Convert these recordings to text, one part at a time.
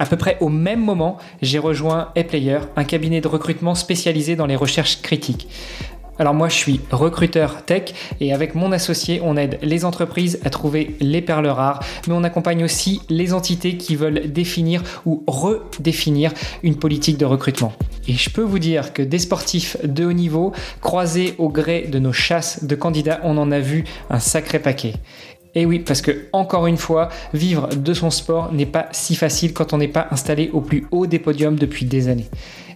À peu près au même moment, j'ai rejoint ePlayer, un cabinet de recrutement spécialisé dans les recherches critiques. Alors moi je suis recruteur tech et avec mon associé on aide les entreprises à trouver les perles rares mais on accompagne aussi les entités qui veulent définir ou redéfinir une politique de recrutement. Et je peux vous dire que des sportifs de haut niveau croisés au gré de nos chasses de candidats on en a vu un sacré paquet. Et oui, parce que encore une fois, vivre de son sport n'est pas si facile quand on n'est pas installé au plus haut des podiums depuis des années.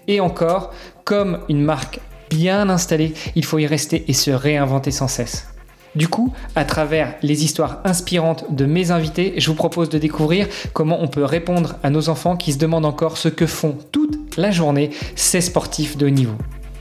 Et encore, comme une marque bien installée, il faut y rester et se réinventer sans cesse. Du coup, à travers les histoires inspirantes de mes invités, je vous propose de découvrir comment on peut répondre à nos enfants qui se demandent encore ce que font toute la journée ces sportifs de haut niveau.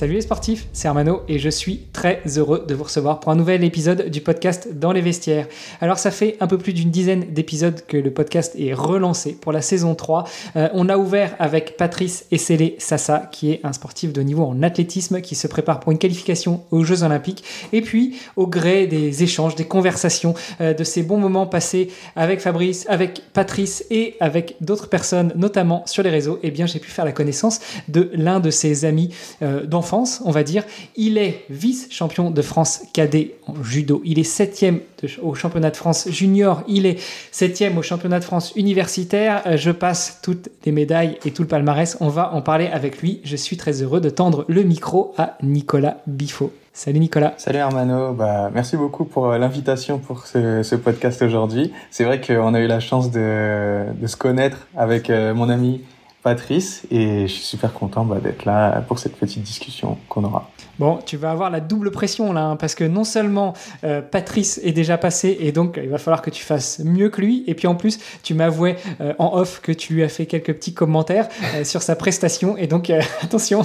Salut les sportifs, c'est Armano et je suis très heureux de vous recevoir pour un nouvel épisode du podcast Dans les vestiaires. Alors ça fait un peu plus d'une dizaine d'épisodes que le podcast est relancé pour la saison 3. Euh, on a ouvert avec Patrice Essélé Sassa qui est un sportif de niveau en athlétisme qui se prépare pour une qualification aux Jeux Olympiques. Et puis au gré des échanges, des conversations, euh, de ces bons moments passés avec Fabrice, avec Patrice et avec d'autres personnes, notamment sur les réseaux, eh bien j'ai pu faire la connaissance de l'un de ses amis euh, d'enfance on va dire. Il est vice-champion de France cadet en judo. Il est septième au championnat de France junior. Il est septième au championnat de France universitaire. Euh, je passe toutes les médailles et tout le palmarès. On va en parler avec lui. Je suis très heureux de tendre le micro à Nicolas Biffo. Salut Nicolas. Salut Armano, bah, merci beaucoup pour euh, l'invitation pour ce, podcast aujourd'hui. C'est vrai qu'on a eu la chance de, se connaître avec euh, mon ami Patrice et je suis super content bah, d'être là pour cette petite discussion qu'on aura. Bon, tu vas avoir la double pression là, hein, parce que non seulement euh, Patrice est déjà passé et donc il va falloir que tu fasses mieux que lui, et puis en plus tu m'avouais euh, en off que tu lui as fait quelques petits commentaires euh, sur sa prestation, et donc attention,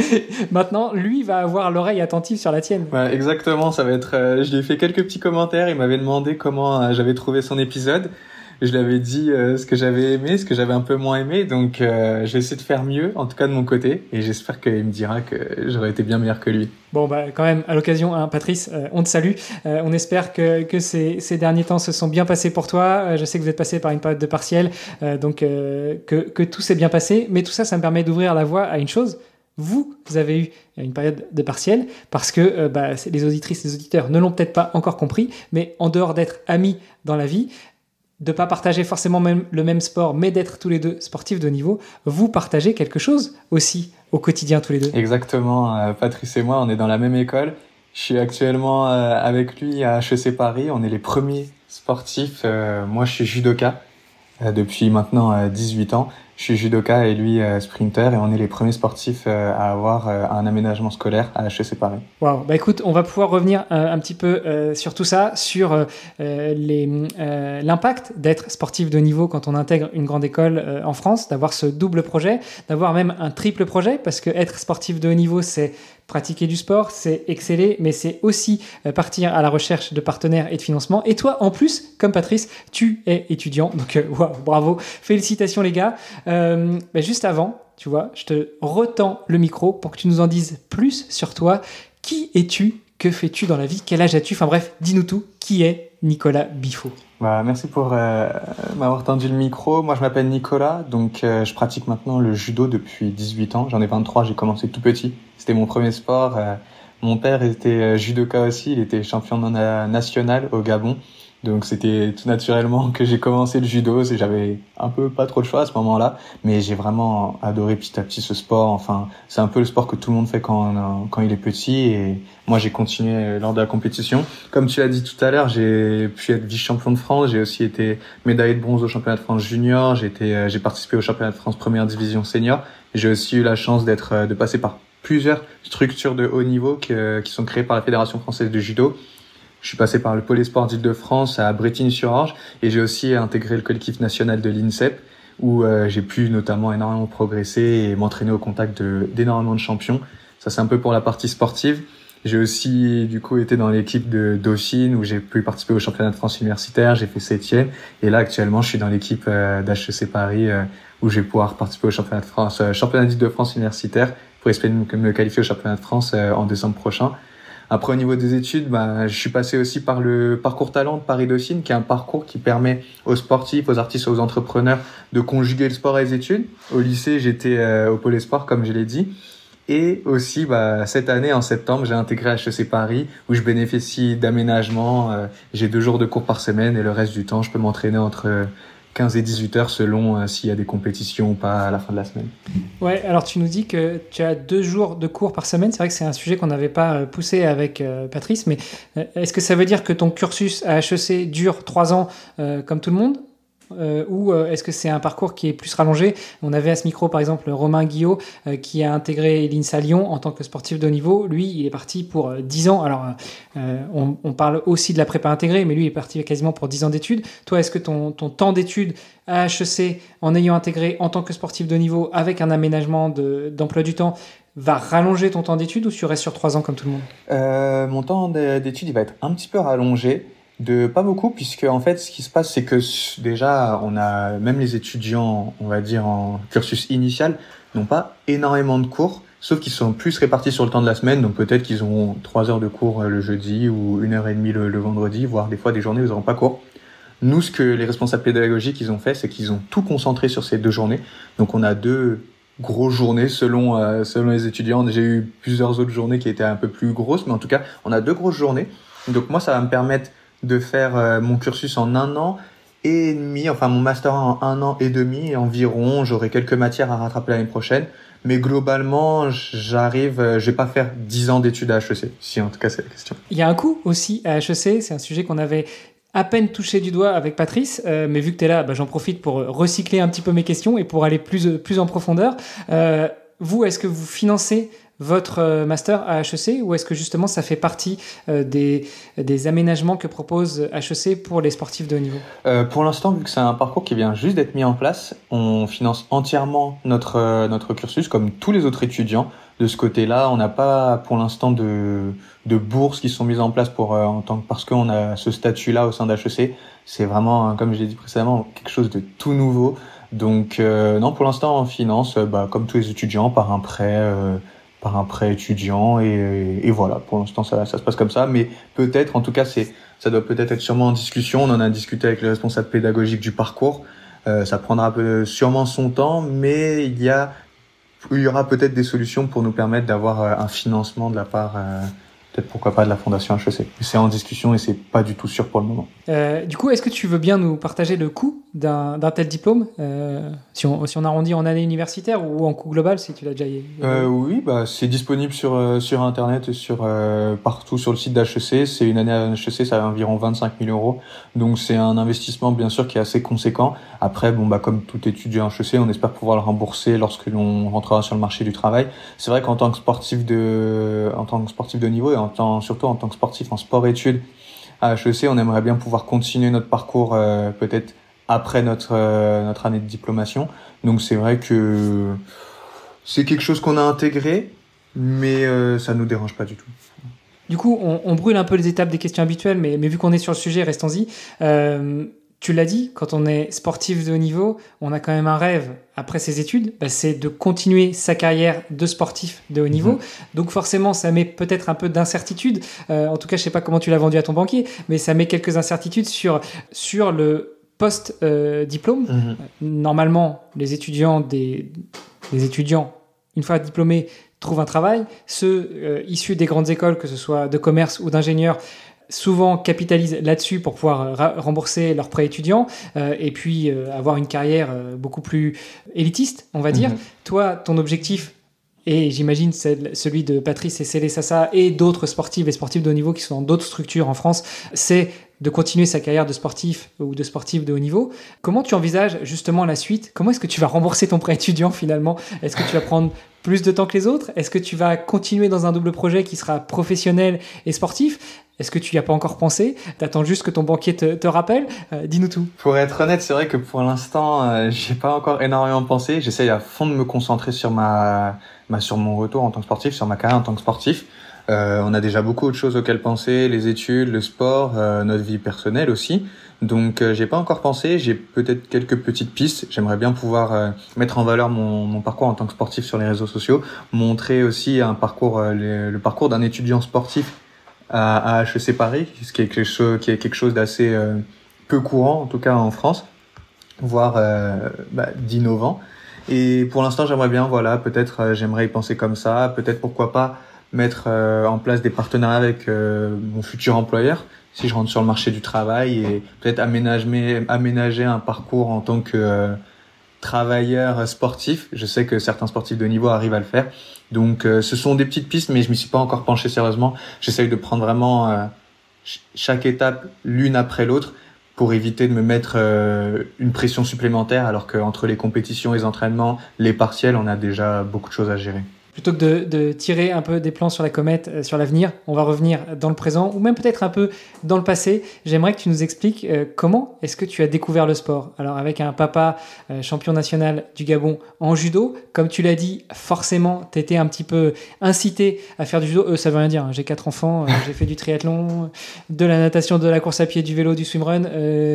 maintenant lui va avoir l'oreille attentive sur la tienne. Ouais, exactement, ça va être. je lui ai fait quelques petits commentaires, il m'avait demandé comment j'avais trouvé son épisode je lui avais dit euh, ce que j'avais aimé, ce que j'avais un peu moins aimé. Donc, euh, j'ai essayé de faire mieux, en tout cas de mon côté. Et j'espère qu'il me dira que j'aurais été bien meilleur que lui. Bon, bah, quand même, à l'occasion, hein, Patrice, euh, on te salue. on espère que, que ces, ces, derniers temps se sont bien passés pour toi. je sais que vous êtes passé par une période de partiel, donc que, que tout s'est bien passé. Mais tout ça, ça me permet d'ouvrir la voie à une chose. Vous, vous avez eu une période de partiel parce que bah, les auditrices, les auditeurs ne l'ont peut-être pas encore compris, mais en dehors d'être amis dans la vie, de pas partager forcément même le même sport, mais d'être tous les deux sportifs de niveau, vous partagez quelque chose aussi au quotidien tous les deux? Exactement. Euh, Patrice et moi, on est dans la même école. Je suis actuellement euh, avec lui à HEC Paris. On est les premiers sportifs. Euh, moi, je suis judoka depuis maintenant 18 ans je suis judoka et lui euh, sprinter et on est les premiers sportifs euh, à avoir euh, un aménagement scolaire à HEC Paris. Wow. Bah écoute, on va pouvoir revenir un petit peu sur tout ça, sur l'impact d'être sportif de niveau quand on intègre une grande école en France, d'avoir ce double projet, d'avoir même un triple projet, parce que être sportif de haut niveau, c'est pratiquer du sport, c'est exceller, mais c'est aussi euh, partir à la recherche de partenaires et de financement. Et toi, en plus, comme Patrice, tu es étudiant. Donc, euh, bravo. Félicitations, les gars. Euh, juste avant, tu vois, je te retends le micro pour que tu nous en dises plus sur toi. Qui es-tu? Que fais-tu dans la vie? Quel âge as-tu? Enfin bref, dis-nous tout. Qui est Nicolas Biffo bah, merci pour m'avoir tendu le micro. Moi, je m'appelle Nicolas, donc je pratique maintenant le judo depuis 18 ans. J'en ai 23, j'ai commencé tout petit. C'était mon premier sport. Euh, mon père était euh, judoka aussi, il était champion national au Gabon. Donc c'était tout naturellement que j'ai commencé le judo. J'avais un peu pas trop de choix à ce moment-là, mais j'ai vraiment adoré petit à petit ce sport. Enfin, c'est un peu le sport que tout le monde fait quand quand il est petit. Et moi, j'ai continué lors de la compétition. Comme tu l'as dit tout à l'heure, j'ai pu être vice-champion de France. J'ai aussi été médaillé de bronze au championnat de France junior. J'ai euh, j'ai participé au championnat de France première division senior. J'ai aussi eu la chance d'être, euh, de passer par plusieurs structures de haut niveau qui sont créées par la Fédération française de judo je suis passé par le Pôle Sport d'Île-de-France à Bretigny-sur-Orge et j'ai aussi intégré le collectif national de l'INSEP où euh, j'ai pu notamment énormément progresser et m'entraîner au contact d'énormément de, champions. Ça c'est un peu pour la partie sportive. J'ai aussi du coup été dans l'équipe de Dauphine où j'ai pu participer au championnat de France universitaire, j'ai fait septième et là actuellement je suis dans l'équipe euh, d'HEC Paris euh, où je vais pouvoir participer au championnat de France, championnat de France universitaire pour espérer me qualifier au championnat de France en décembre prochain. Après, au niveau des études, bah, je suis passé aussi par le parcours talent de Paris Dauphine, qui est un parcours qui permet aux sportifs, aux artistes, aux entrepreneurs de conjuguer le sport et les études. Au lycée, j'étais euh, au pôle sport, comme je l'ai dit. Et aussi, bah, cette année, en septembre, j'ai intégré HEC Paris, où je bénéficie d'aménagement. Euh, j'ai deux jours de cours par semaine et le reste du temps, je peux m'entraîner entre 15 et 18 heures selon euh, s'il y a des compétitions ou pas à la fin de la semaine. Ouais, alors tu nous dis que tu as deux jours de cours par semaine. C'est vrai que c'est un sujet qu'on n'avait pas euh, poussé avec euh, Patrice, mais est-ce que ça veut dire que ton cursus à HEC dure trois ans comme tout le monde? Euh, ou euh, est-ce que c'est un parcours qui est plus rallongé On avait à ce micro par exemple Romain Guillot euh, qui a intégré l'INSA Lyon en tant que sportif de niveau. Lui, il est parti pour 10 ans. Alors, on, parle aussi de la prépa intégrée, mais lui il est parti quasiment pour 10 ans d'études. Toi, est-ce que ton, temps d'études à HEC, en ayant intégré en tant que sportif de niveau avec un aménagement d'emploi du temps, va rallonger ton temps d'études ou tu restes sur 3 ans comme tout le monde? Mon temps d'études, il va être un petit peu rallongé. De pas beaucoup, puisque en fait, ce qui se passe, c'est que déjà, on a même les étudiants, on va dire en cursus initial, n'ont pas énormément de cours, sauf qu'ils sont plus répartis sur le temps de la semaine. Donc peut-être qu'ils auront trois heures de cours euh, le jeudi ou une heure et demie le, vendredi, voire des fois des journées où ils n'auront pas cours. Nous, ce que les responsables pédagogiques ils ont fait, c'est qu'ils ont tout concentré sur ces deux journées. Donc on a deux grosses journées selon euh, selon les étudiants. J'ai eu plusieurs autres journées qui étaient un peu plus grosses, mais en tout cas, on a deux grosses journées. Donc moi, ça va me permettre de faire euh, mon cursus en un an et demi, enfin mon master en un an et demi environ. J'aurai quelques matières à rattraper l'année prochaine. Mais globalement, j'arrive, euh, je vais pas faire 10 ans d'études à HEC, si en tout cas c'est la question. Il y a un coût aussi à HEC, c'est un sujet qu'on avait à peine touché du doigt avec Patrice, euh, mais vu que tu es là, bah, j'en profite pour recycler un petit peu mes questions et pour aller plus, plus en profondeur. vous, est-ce que vous financez votre euh, master à HEC ou est-ce que justement ça fait partie euh, des, des aménagements que propose HEC pour les sportifs de haut niveau? Euh, Pour l'instant, vu que c'est un parcours qui vient juste d'être mis en place, on finance entièrement notre, notre cursus comme tous les autres étudiants. De ce côté-là, on n'a pas pour l'instant de, de bourses qui sont mises en place pour, en tant que, parce qu'on a ce statut-là au sein d'HEC. C'est vraiment, comme je l'ai dit précédemment, quelque chose de tout nouveau. Donc non, pour l'instant, on finance, bah, comme tous les étudiants, par un prêt par un prêt étudiant et, et voilà pour l'instant ça, ça se passe comme ça. Mais peut-être en tout cas c'est ça doit peut-être être sûrement en discussion. On en a discuté avec le responsable pédagogique du parcours. Euh, ça prendra sûrement son temps mais il y a il y aura peut-être des solutions pour nous permettre d'avoir euh, un financement de la part euh, peut-être pourquoi pas de la fondation HEC. C'est en discussion et c'est pas du tout sûr pour le moment. Euh, du coup, est-ce que tu veux bien nous partager le coût d'un tel diplôme euh, si, on, si on arrondit en année universitaire ou en coût global si tu l'as déjà euh, Oui, bah, c'est disponible sur, euh, sur Internet et sur, euh, partout sur le site d'HEC. C'est une année à HEC, ça a environ 25 000 euros. Donc c'est un investissement bien sûr qui est assez conséquent. Après, bon, bah, comme tout étudiant HEC, on espère pouvoir le rembourser lorsque l'on rentrera sur le marché du travail. C'est vrai qu'en tant que sportif de, en tant que sportif de niveau surtout en tant que sportif en sport-études à HEC, on aimerait bien pouvoir continuer notre parcours euh, peut-être après notre, euh, notre année de diplomation. Donc c'est vrai que c'est quelque chose qu'on a intégré, mais euh, ça nous dérange pas du tout. Du coup, on, on, brûle un peu les étapes des questions habituelles, mais, mais vu qu'on est sur le sujet, restons-y tu l'as dit, quand on est sportif de haut niveau, on a quand même un rêve après ses études, bah, c'est de continuer sa carrière de sportif de haut niveau. Mhm. Donc forcément, ça met peut-être un peu d'incertitude. Euh, en tout cas, je sais pas comment tu l'as vendu à ton banquier, mais ça met quelques incertitudes sur sur le post-diplôme. Mhm. Euh, normalement, les étudiants des les étudiants une fois diplômés trouvent un travail. Ceux euh, issus des grandes écoles, que ce soit de commerce ou d'ingénieur, souvent capitalisent là-dessus pour pouvoir rembourser leurs prêts étudiants et puis avoir une carrière beaucoup plus élitiste, on va dire. Mhm. Toi, ton objectif, et j'imagine celui de Patrice et Célé Sassa et d'autres sportifs et sportifs de haut niveau qui sont dans d'autres structures en France, c'est de continuer sa carrière de sportif ou de sportif de haut niveau. Comment tu envisages justement la suite? Comment est-ce que tu vas rembourser ton prêt étudiant finalement? Est-ce que tu vas prendre plus de temps que les autres? Est-ce que tu vas continuer dans un double projet qui sera professionnel et sportif? Est-ce que tu n'y as pas encore pensé? T'attends juste que ton banquier te, rappelle? Euh, Dis-nous tout. Pour être honnête, c'est vrai que pour l'instant, euh, j'ai pas encore énormément pensé. J'essaye à fond de me concentrer sur ma, sur mon retour en tant que sportif, sur ma carrière en tant que sportif. Euh, on a déjà beaucoup de choses auxquelles penser, les études, le sport, euh, notre vie personnelle aussi. Donc euh, j'ai pas encore pensé, j'ai peut-être quelques petites pistes. J'aimerais bien pouvoir euh, mettre en valeur mon, mon, parcours en tant que sportif sur les réseaux sociaux, montrer aussi un parcours, le, parcours d'un étudiant sportif à, à HEC Paris, ce qui est quelque chose, qui est quelque chose d'assez peu courant en tout cas en France, voire bah, d'innovant. Et pour l'instant, j'aimerais bien, voilà, peut-être j'aimerais y penser comme ça, peut-être pourquoi pas mettre euh, en place des partenariats avec euh, mon futur employeur si je rentre sur le marché du travail et peut-être aménager, aménager un parcours en tant que euh, travailleur sportif. Je sais que certains sportifs de niveau arrivent à le faire. Donc ce sont des petites pistes, mais je m'y suis pas encore penché sérieusement. J'essaye de prendre vraiment chaque étape l'une après l'autre pour éviter de me mettre une pression supplémentaire alors qu'entre les compétitions, les entraînements, les partiels, on a déjà beaucoup de choses à gérer plutôt que de, tirer un peu des plans sur la comète, euh, sur l'avenir, on va revenir dans le présent ou même peut-être un peu dans le passé. J'aimerais que tu nous expliques euh, comment est-ce que tu as découvert le sport? Alors avec un papa euh, champion national du Gabon en judo, comme tu l'as dit, forcément, tu étais un petit peu incité à faire du judo. ça veut rien dire, hein. j'ai quatre enfants, j'ai fait du triathlon, de la natation, de la course à pied, du vélo, du swimrun.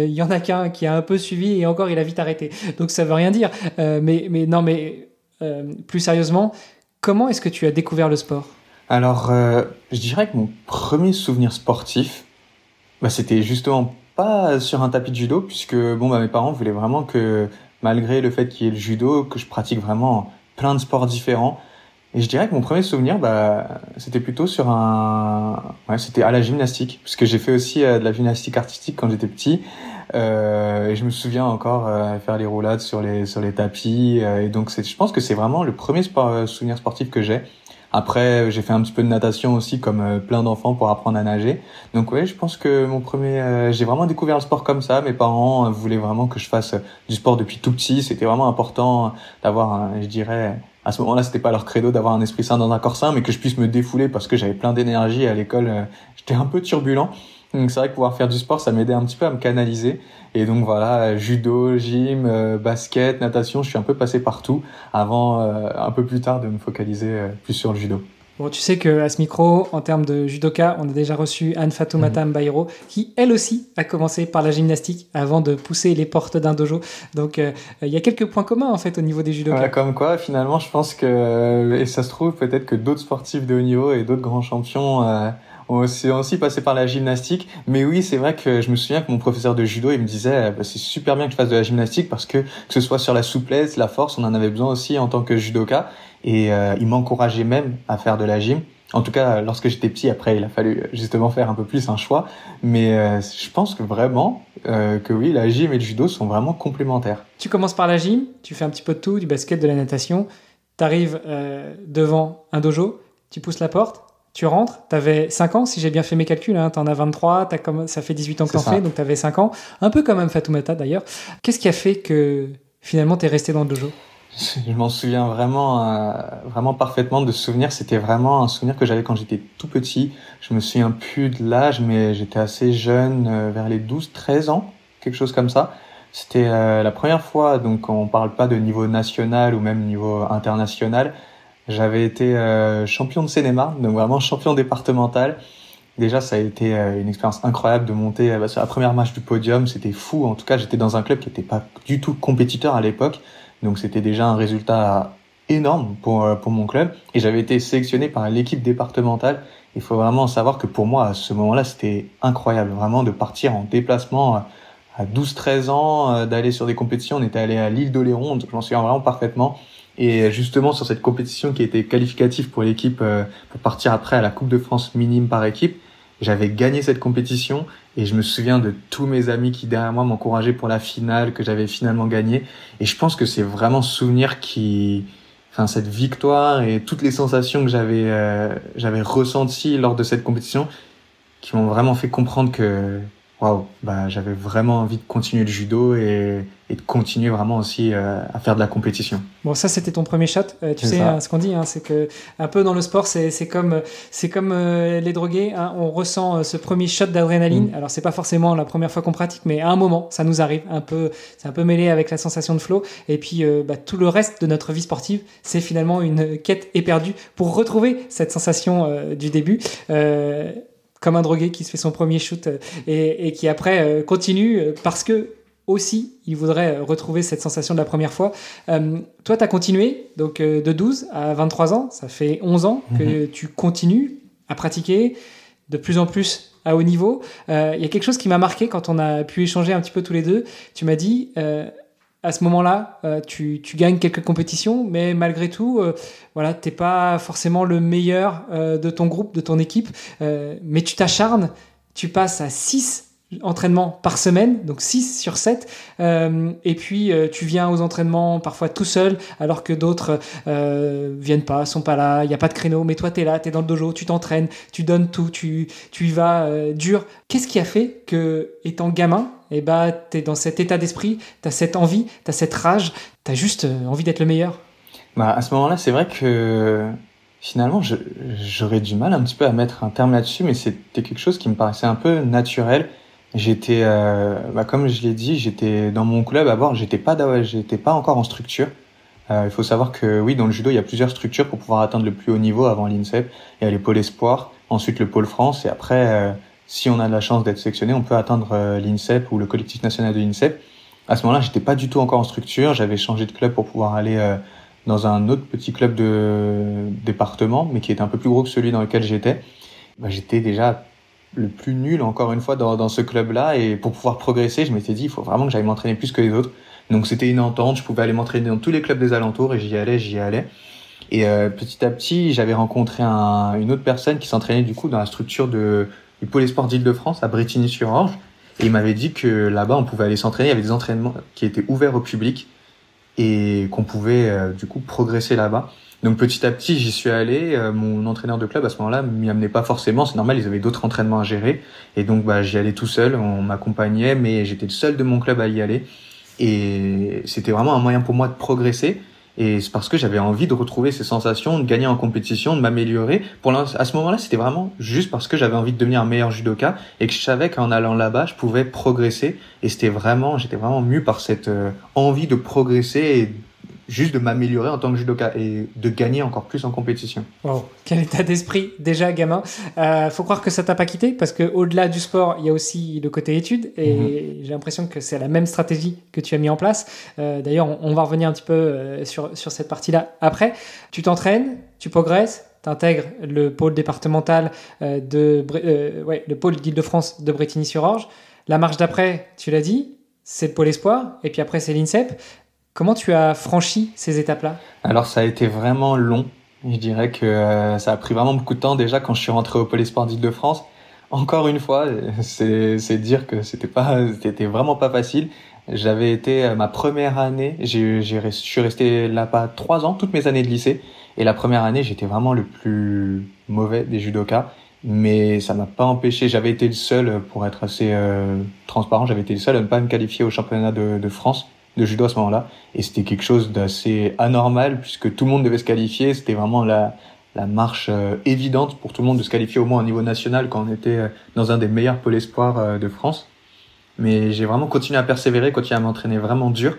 Il y en a qu'un qui a un peu suivi et encore il a vite arrêté. Donc ça veut rien dire. mais, mais non, mais plus sérieusement, Comment est-ce que tu as découvert le sport? Alors, euh, je dirais que mon premier souvenir sportif, bah, c'était justement pas sur un tapis de judo, puisque bon, bah, mes parents voulaient vraiment que, malgré le fait qu'il y ait le judo, que je pratique vraiment plein de sports différents. Et je dirais que mon premier souvenir, bah, c'était plutôt sur un, ouais, c'était à la gymnastique, puisque j'ai fait aussi euh, de la gymnastique artistique quand j'étais petit. Euh, et je me souviens encore euh, faire les roulades sur les sur les tapis. Euh, et donc, je pense que c'est vraiment le premier sport, souvenir sportif que j'ai. Après, j'ai fait un petit peu de natation aussi, comme plein d'enfants, pour apprendre à nager. Donc ouais, je pense que mon premier, j'ai vraiment découvert le sport comme ça. Mes parents voulaient vraiment que je fasse du sport depuis tout petit. C'était vraiment important d'avoir, je dirais, à ce moment-là, c'était pas leur credo d'avoir un esprit sain dans un corps sain, mais que je puisse me défouler parce que j'avais plein d'énergie à l'école. J'étais un peu turbulent. Donc c'est vrai que pouvoir faire du sport, ça m'aidait un petit peu à me canaliser. Et donc voilà, judo, gym, euh, basket, natation, je suis un peu passé partout avant euh, un peu plus tard de me focaliser euh, plus sur le judo. Bon, tu sais que à ce micro, en termes de judoka, on a déjà reçu Anne Fatoumata mmh. qui elle aussi a commencé par la gymnastique avant de pousser les portes d'un dojo. Donc il y a quelques points communs en fait au niveau des judokas. comme quoi, finalement, je pense que et ça se trouve peut-être que d'autres sportifs de haut niveau et d'autres grands champions c'est aussi passé par la gymnastique. Mais oui, c'est vrai que je me souviens que mon professeur de judo, il me disait, bah, c'est super bien que je fasse de la gymnastique parce que que ce soit sur la souplesse, la force, on en avait besoin aussi en tant que judoka. Et euh, il m'encourageait même à faire de la gym. En tout cas, lorsque j'étais petit, après, il a fallu justement faire un peu plus un choix. Mais euh, je pense que vraiment, euh, que oui, la gym et le judo sont vraiment complémentaires. Tu commences par la gym, tu fais un petit peu de tout, du basket, de la natation. Tu arrives devant un dojo, tu pousses la porte, tu rentres, tu avais 5 ans, si j'ai bien fait mes calculs, hein, tu en as 23, as comme, ça fait 18 ans que tu en fais, donc tu avais 5 ans, un peu comme Fatoumata d'ailleurs. Qu'est-ce qui a fait que finalement tu es resté dans le dojo? Je m'en souviens vraiment, euh, vraiment parfaitement de ce souvenir. C'était vraiment un souvenir que j'avais quand j'étais tout petit. Je me souviens plus de l'âge, mais j'étais assez jeune, euh, vers les 12-13 ans, quelque chose comme ça. C'était euh, la première fois, donc on parle pas de niveau national ou même niveau international, j'avais été euh, champion de cinéma, donc vraiment champion départemental. Déjà, ça a été euh, une expérience incroyable de monter euh, bah, sur la première marche du podium. C'était fou. En tout cas, j'étais dans un club qui n'était pas du tout compétiteur à l'époque. Donc, c'était déjà un résultat énorme pour, pour mon club. Et j'avais été sélectionné par l'équipe départementale. Il faut vraiment savoir que pour moi, à ce moment-là, c'était incroyable. Vraiment de partir en déplacement à 12-13 ans, d'aller sur des compétitions. On était allé à l'île d'Oléron. Je m'en souviens vraiment parfaitement. Et justement, sur cette compétition qui était qualificative pour l'équipe euh, pour partir après à la Coupe de France minime par équipe, J'avais gagné cette compétition et je me souviens de tous mes amis qui derrière moi m'encourageaient pour la finale que j'avais finalement gagné. Et je pense que c'est vraiment ce souvenir qui, enfin cette victoire et toutes les sensations que j'avais euh, j'avais ressenties lors de cette compétition qui m'ont vraiment fait comprendre que waouh, bah, j'avais vraiment envie de continuer le judo et, et de continuer vraiment aussi euh, à faire de la compétition. Bon, ça c'était ton premier shot. Euh, tu sais hein, ce qu'on dit, hein, c'est que un peu dans le sport, c'est comme c'est comme euh, les drogués. Hein, on ressent ce premier shot d'adrénaline. Mm. Alors c'est pas forcément la première fois qu'on pratique, mais à un moment, ça nous arrive. Un peu, c'est un peu mêlé avec la sensation de flow. Et puis bah, tout le reste de notre vie sportive, c'est finalement une quête éperdue pour retrouver cette sensation du début comme un drogué qui se fait son premier shoot euh, et, qui après euh, continue euh, parce que aussi, il voudrait retrouver cette sensation de la première fois. toi, tu as continué, donc de 12 à 23 ans, ça fait 11 ans que mhm. tu continues à pratiquer de plus en plus à haut niveau. Il y a quelque chose qui m'a marqué quand on a pu échanger un petit peu tous les deux. Tu m'as dit, à ce moment-là, euh, tu, gagnes quelques compétitions, mais malgré tout, euh, voilà, t'es pas forcément le meilleur euh, de ton groupe, de ton équipe, mais tu t'acharnes, tu passes à 6 entraînements par semaine, donc 6 sur 7, et puis tu viens aux entraînements parfois tout seul, alors que d'autres viennent pas, sont pas là, il n'y a pas de créneau, mais toi tu es là, tu es dans le dojo, tu t'entraînes, tu donnes tout, tu, tu y vas dur. Qu'est-ce qui a fait que, étant gamin, et bah, tu es dans cet état d'esprit, tu as cette envie, tu as cette rage, tu as juste euh, envie d'être le meilleur? Bah, à ce moment-là, c'est vrai que finalement, j'aurais du mal un petit peu à mettre un terme là-dessus, mais c'était quelque chose qui me paraissait un peu naturel. J'étais, euh, bah, comme je l'ai dit, j'étais dans mon club à bord, j'étais pas, j'étais pas encore en structure. Euh, il faut savoir que oui, dans le judo, il y a plusieurs structures pour pouvoir atteindre le plus haut niveau avant l'INSEP. Il y a les pôles espoirs, ensuite le pôle France, et après, si on a de la chance d'être sélectionné, on peut atteindre euh, l'INSEP ou le collectif national de l'INSEP. À ce moment-là, j'étais pas du tout encore en structure. J'avais changé de club pour pouvoir aller euh, dans un autre petit club de département, mais qui était un peu plus gros que celui dans lequel j'étais. Bah, j'étais déjà le plus nul, encore une fois, dans, dans ce club-là. Et pour pouvoir progresser, je m'étais dit, il faut vraiment que j'aille m'entraîner plus que les autres. Donc c'était une entente. Je pouvais aller m'entraîner dans tous les clubs des alentours et j'y allais, j'y allais. Et euh, petit à petit, j'avais rencontré un, une autre personne qui s'entraînait du coup dans la structure de du pôle sport d'Île-de-France à Bretigny-sur-Orge. Et il m'avait dit que là-bas, on pouvait aller s'entraîner. Il y avait des entraînements qui étaient ouverts au public et qu'on pouvait euh, du coup progresser là-bas. Donc petit à petit, j'y suis allé. Euh, mon entraîneur de club à ce moment-là m'y amenait pas forcément. C'est normal, ils avaient d'autres entraînements à gérer. Et donc bah, j'y allais tout seul. On m'accompagnait, mais j'étais le seul de mon club à y aller. Et c'était vraiment un moyen pour moi de progresser et c'est parce que j'avais envie de retrouver ces sensations, de gagner en compétition, de m'améliorer. Pour à ce moment-là, c'était vraiment juste parce que j'avais envie de devenir un meilleur judoka et que je savais qu'en allant là-bas, je pouvais progresser. Et c'était vraiment, j'étais vraiment mu par cette euh, envie de progresser et juste de m'améliorer en tant que judoka et de gagner encore plus en compétition. Wow, quel état d'esprit déjà gamin. Euh, faut croire que ça t'a pas quitté parce que au-delà du sport, il y a aussi le côté études et mhm. j'ai l'impression que c'est la même stratégie que tu as mis en place. Euh, D'ailleurs, on, va revenir un petit peu euh, sur, sur cette partie-là après. Tu t'entraînes, tu progresses, tu intègres le pôle départemental euh, de euh, ouais, le pôle d'Île-de-France de Bretigny-sur-Orge. La marche d'après, tu l'as dit, c'est le pôle espoir et puis après c'est l'INSEP. Comment tu as franchi ces étapes-là? Alors ça a été vraiment long. Je dirais que euh, ça a pris vraiment beaucoup de temps déjà quand je suis rentré au Sport d'Île-de-France. Encore une fois, c'est dire que c'était pas, c'était vraiment pas facile. J'avais été euh, ma première année, je suis resté là-bas trois ans, toutes mes années de lycée. Et la première année, j'étais vraiment le plus mauvais des judokas. Mais ça m'a pas empêché. J'avais été le seul, pour être assez euh, transparent, j'avais été le seul à ne pas me qualifier au championnat de, de France de judo à ce moment-là. Et c'était quelque chose d'assez anormal puisque tout le monde devait se qualifier. C'était vraiment la, la marche euh, évidente pour tout le monde de se qualifier au moins au niveau national quand on était euh, dans un des meilleurs pôles espoirs euh, de France. Mais j'ai vraiment continué à persévérer, continué à m'entraîner vraiment dur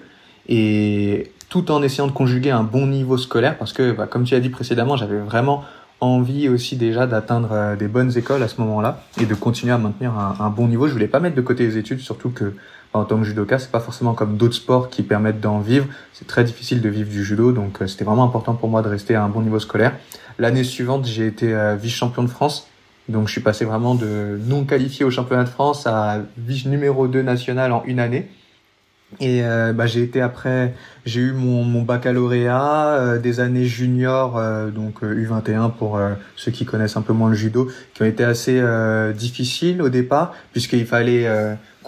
et tout en essayant de conjuguer un bon niveau scolaire parce que, bah, comme tu as dit précédemment, j'avais vraiment envie aussi déjà d'atteindre des bonnes écoles à ce moment-là et de continuer à maintenir un, un, bon niveau. Je voulais pas mettre de côté les études, surtout que en tant que judoka, c'est pas forcément comme d'autres sports qui permettent d'en vivre. C'est très difficile de vivre du judo, donc euh, c'était vraiment important pour moi de rester à un bon niveau scolaire. L'année suivante, j'ai été euh, vice-champion de France. Donc je suis passé vraiment de non qualifié au championnat de France à vice numéro 2 national en une année. Et euh, bah, j'ai été après, j'ai eu mon, baccalauréat, des années juniors, euh, donc U21 pour ceux qui connaissent un peu moins le judo, qui ont été assez difficiles au départ, puisqu'il fallait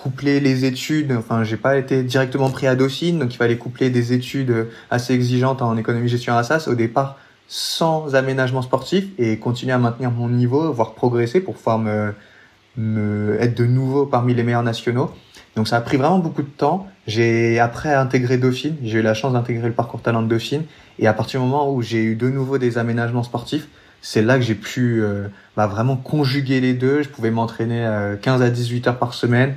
coupler les études. Enfin, j'ai pas été directement pris à Dauphine, donc il fallait coupler des études assez exigeantes en économie gestion à Assas au départ sans aménagement sportif et continuer à maintenir mon niveau, voire progresser pour pouvoir me, me être de nouveau parmi les meilleurs nationaux. Donc ça a pris vraiment beaucoup de temps. J'ai après intégré Dauphine, j'ai eu la chance d'intégrer le parcours talent de Dauphine. Et à partir du moment où j'ai eu de nouveau des aménagements sportifs, c'est là que j'ai pu euh, bah, vraiment conjuguer les deux. Je pouvais m'entraîner 15 euh, à 18 heures par semaine,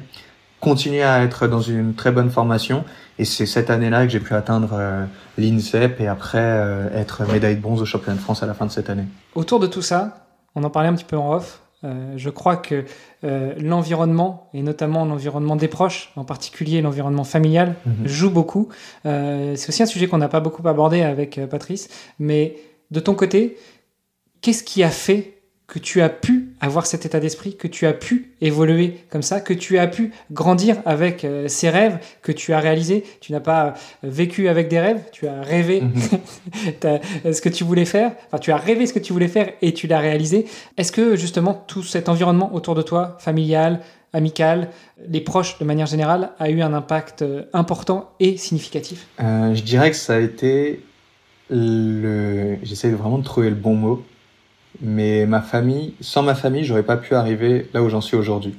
continuer à être dans une très bonne formation. Et c'est cette année-là que j'ai pu atteindre euh, l'INSEP et après être médaille de bronze au championnat de France à la fin de cette année. Autour de tout ça, on en parlait un petit peu en off, euh, je crois que euh, l'environnement, et notamment l'environnement des proches, en particulier l'environnement familial, mhm. joue beaucoup. Euh, c'est aussi un sujet qu'on n'a pas beaucoup abordé avec Patrice, mais de ton côté, qu'est-ce qui a fait que tu as pu avoir cet état d'esprit, que tu as pu évoluer comme ça, que tu as pu grandir avec euh, ces rêves que tu as réalisés. Tu n'as pas euh, vécu avec des rêves, tu as rêvé mhm. ce que tu voulais faire, enfin tu as rêvé ce que tu voulais faire et tu l'as réalisé. Est-ce que justement tout cet environnement autour de toi, familial, amical, les proches de manière générale, a eu un impact euh, important et significatif? Je dirais que ça a été le... J'essaie vraiment de trouver le bon mot mais ma famille, sans ma famille, j'aurais pas pu arriver là où j'en suis aujourd'hui.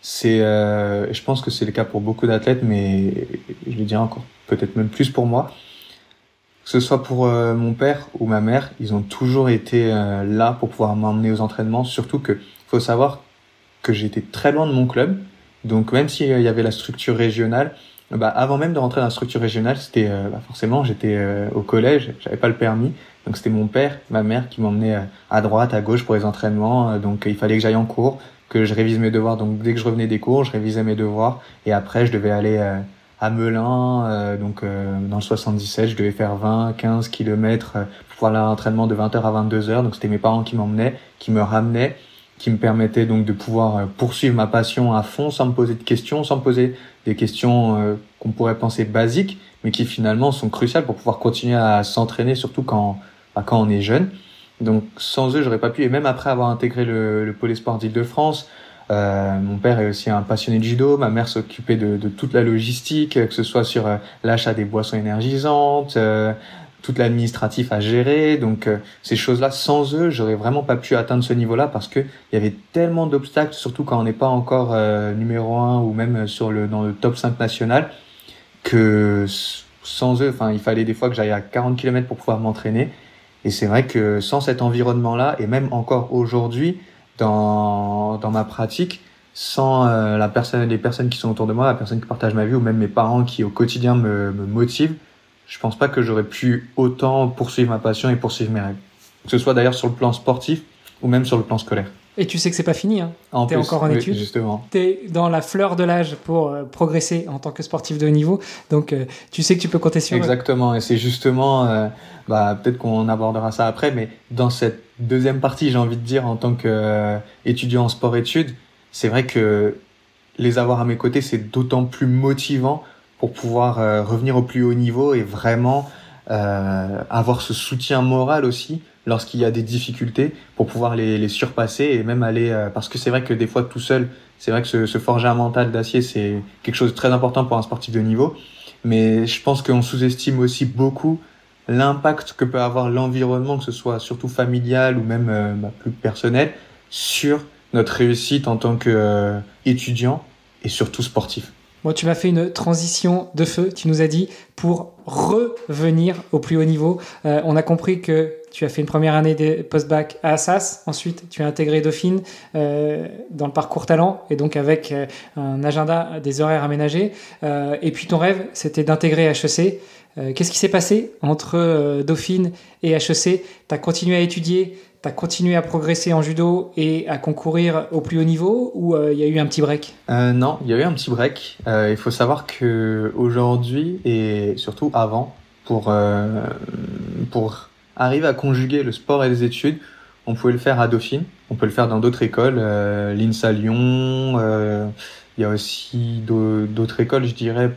C'est, euh, je pense que c'est le cas pour beaucoup d'athlètes, mais je le dirais encore peut-être même plus pour moi. Que ce soit pour euh, mon père ou ma mère, ils ont toujours été euh, là pour pouvoir m'emmener aux entraînements. Surtout que faut savoir que j'étais très loin de mon club, donc même s'il y avait la structure régionale, bah, avant même de rentrer dans la structure régionale, c'était euh, bah, forcément j'étais au collège, j'avais pas le permis, donc c'était mon père, ma mère qui m'emmenait euh, à droite, à gauche pour les entraînements. Euh, donc il fallait que j'aille en cours, que je révise mes devoirs. Donc dès que je revenais des cours, je révisais mes devoirs. Et après, je devais aller euh, à Melun, donc dans le 77, je devais faire 20, 15 kilomètres pour pouvoir aller à l'entraînement de 20h à 22h. Donc c'était mes parents qui m'emmenaient, qui me ramenaient, qui me permettaient donc de pouvoir poursuivre ma passion à fond sans me poser de questions, sans me poser des questions qu'on pourrait penser basiques, mais qui finalement sont cruciales pour pouvoir continuer à s'entraîner, surtout quand quand on est jeune. Donc sans eux, j'aurais pas pu. Et même après avoir intégré le, le pôle sport d'Île-de-France, euh, mon père est aussi un passionné de judo. Ma mère s'occupait de, de, toute la logistique, que ce soit sur euh, l'achat des boissons énergisantes, euh, toute l'administratif à gérer. Donc euh, ces choses-là, sans eux, j'aurais vraiment pas pu atteindre ce niveau-là parce que il y avait tellement d'obstacles, surtout quand on n'est pas encore euh, numéro un ou même sur le dans le top 5 national, que sans eux, enfin il fallait des fois que j'aille à 40 km pour pouvoir m'entraîner. Et c'est vrai que sans cet environnement-là, et même encore aujourd'hui, dans, dans ma pratique, sans euh, la personne, les personnes qui sont autour de moi, la personne qui partage ma vie, ou même mes parents qui au quotidien me, me motivent, je pense pas que j'aurais pu autant poursuivre ma passion et poursuivre mes rêves. Que ce soit d'ailleurs sur le plan sportif ou même sur le plan scolaire. Et tu sais que c'est pas fini. Hein. Tu es encore en études. Justement. Tu es dans la fleur de l'âge pour euh, progresser en tant que sportif de haut niveau. Donc, euh, tu sais que tu peux compter sur Exactement. Et c'est justement, euh, bah, peut-être qu'on abordera ça après, mais dans cette deuxième partie, j'ai envie de dire, en tant qu'étudiant en sport-études, c'est vrai que les avoir à mes côtés, c'est d'autant plus motivant pour pouvoir revenir au plus haut niveau et vraiment avoir ce soutien moral aussi lorsqu'il y a des difficultés pour pouvoir les, surpasser et même aller euh, parce que c'est vrai que des fois tout seul c'est vrai que se, forger un mental d'acier c'est quelque chose de très important pour un sportif de niveau mais je pense qu'on sous-estime aussi beaucoup l'impact que peut avoir l'environnement que ce soit surtout familial ou même euh, bah, plus personnel sur notre réussite en tant qu'étudiant euh, et surtout sportif. Tu m'as fait une transition de feu, tu nous as dit, pour revenir au plus haut niveau. Euh, on a compris que tu as fait une première année de post-bac à Assas, ensuite tu as intégré Dauphine euh, dans le parcours talent et donc avec euh, un agenda des horaires aménagés. Et puis ton rêve, c'était d'intégrer HEC. Qu'est-ce qui s'est passé entre Dauphine et HEC Tu as continué à étudier, tu as continué à progresser en judo et à concourir au plus haut niveau ou il y a eu un petit break? Non, il y a eu un petit break. il faut savoir que aujourd'hui et surtout avant, pour, pour arrive à conjuguer le sport et les études. On pouvait le faire à Dauphine, on peut le faire dans d'autres écoles, euh, l'INSA Lyon, euh, il y a aussi d'autres écoles, je dirais,